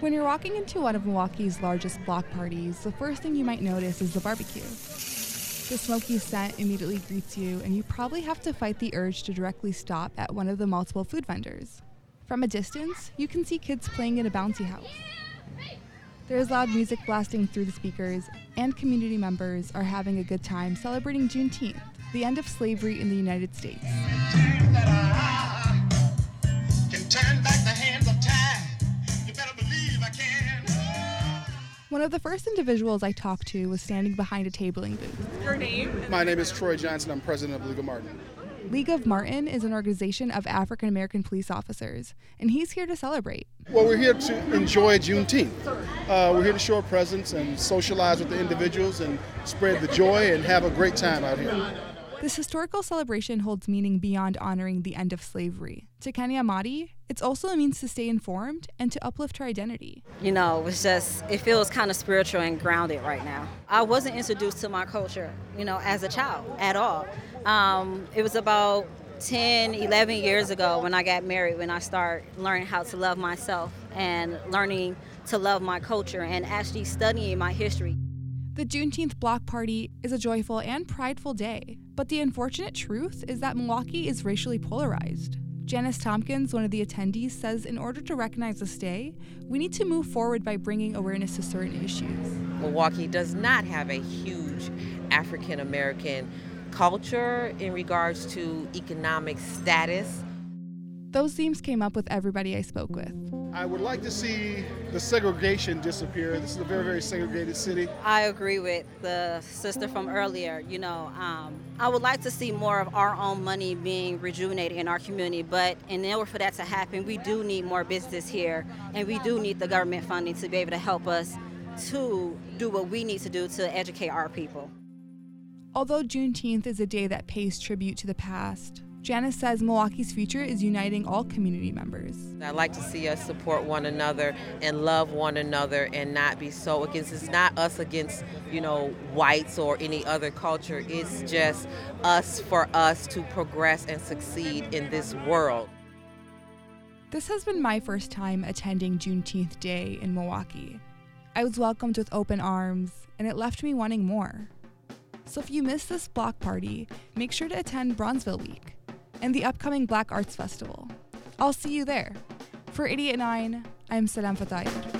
When you're walking into one of Milwaukee's largest block parties, the first thing you might notice is the barbecue. The smoky scent immediately greets you, and you probably have to fight the urge to directly stop at one of the multiple food vendors. From a distance, you can see kids playing in a bouncy house. There is loud music blasting through the speakers, and community members are having a good time celebrating Juneteenth, the end of slavery in the United States. One of the first individuals I talked to was standing behind a tabling booth. Your name? My name is Troy Johnson. I'm president of League of Martin. League of Martin is an organization of African American police officers, and he's here to celebrate. Well, we're here to enjoy Juneteenth. Uh, we're here to show our presence and socialize with the individuals and spread the joy and have a great time out here. This historical celebration holds meaning beyond honoring the end of slavery. To Kenya Amadi, it's also a means to stay informed and to uplift her identity. You know, it's just, it feels kind of spiritual and grounded right now. I wasn't introduced to my culture, you know, as a child at all. Um, it was about 10, 11 years ago when I got married, when I started learning how to love myself and learning to love my culture and actually studying my history. The Juneteenth block party is a joyful and prideful day, but the unfortunate truth is that Milwaukee is racially polarized. Janice Tompkins, one of the attendees, says in order to recognize this day, we need to move forward by bringing awareness to certain issues. Milwaukee does not have a huge African American culture in regards to economic status. Those themes came up with everybody I spoke with. I would like to see the segregation disappear. This is a very, very segregated city. I agree with the sister from earlier. You know, um, I would like to see more of our own money being rejuvenated in our community, but in order for that to happen, we do need more business here, and we do need the government funding to be able to help us to do what we need to do to educate our people. Although Juneteenth is a day that pays tribute to the past, Janice says Milwaukee's future is uniting all community members. I like to see us support one another and love one another and not be so against. It's not us against, you know, whites or any other culture. It's just us for us to progress and succeed in this world. This has been my first time attending Juneteenth Day in Milwaukee. I was welcomed with open arms, and it left me wanting more. So if you missed this block party, make sure to attend Bronzeville Week and the upcoming Black Arts Festival. I'll see you there. For 889, I'm Salam Fatayer.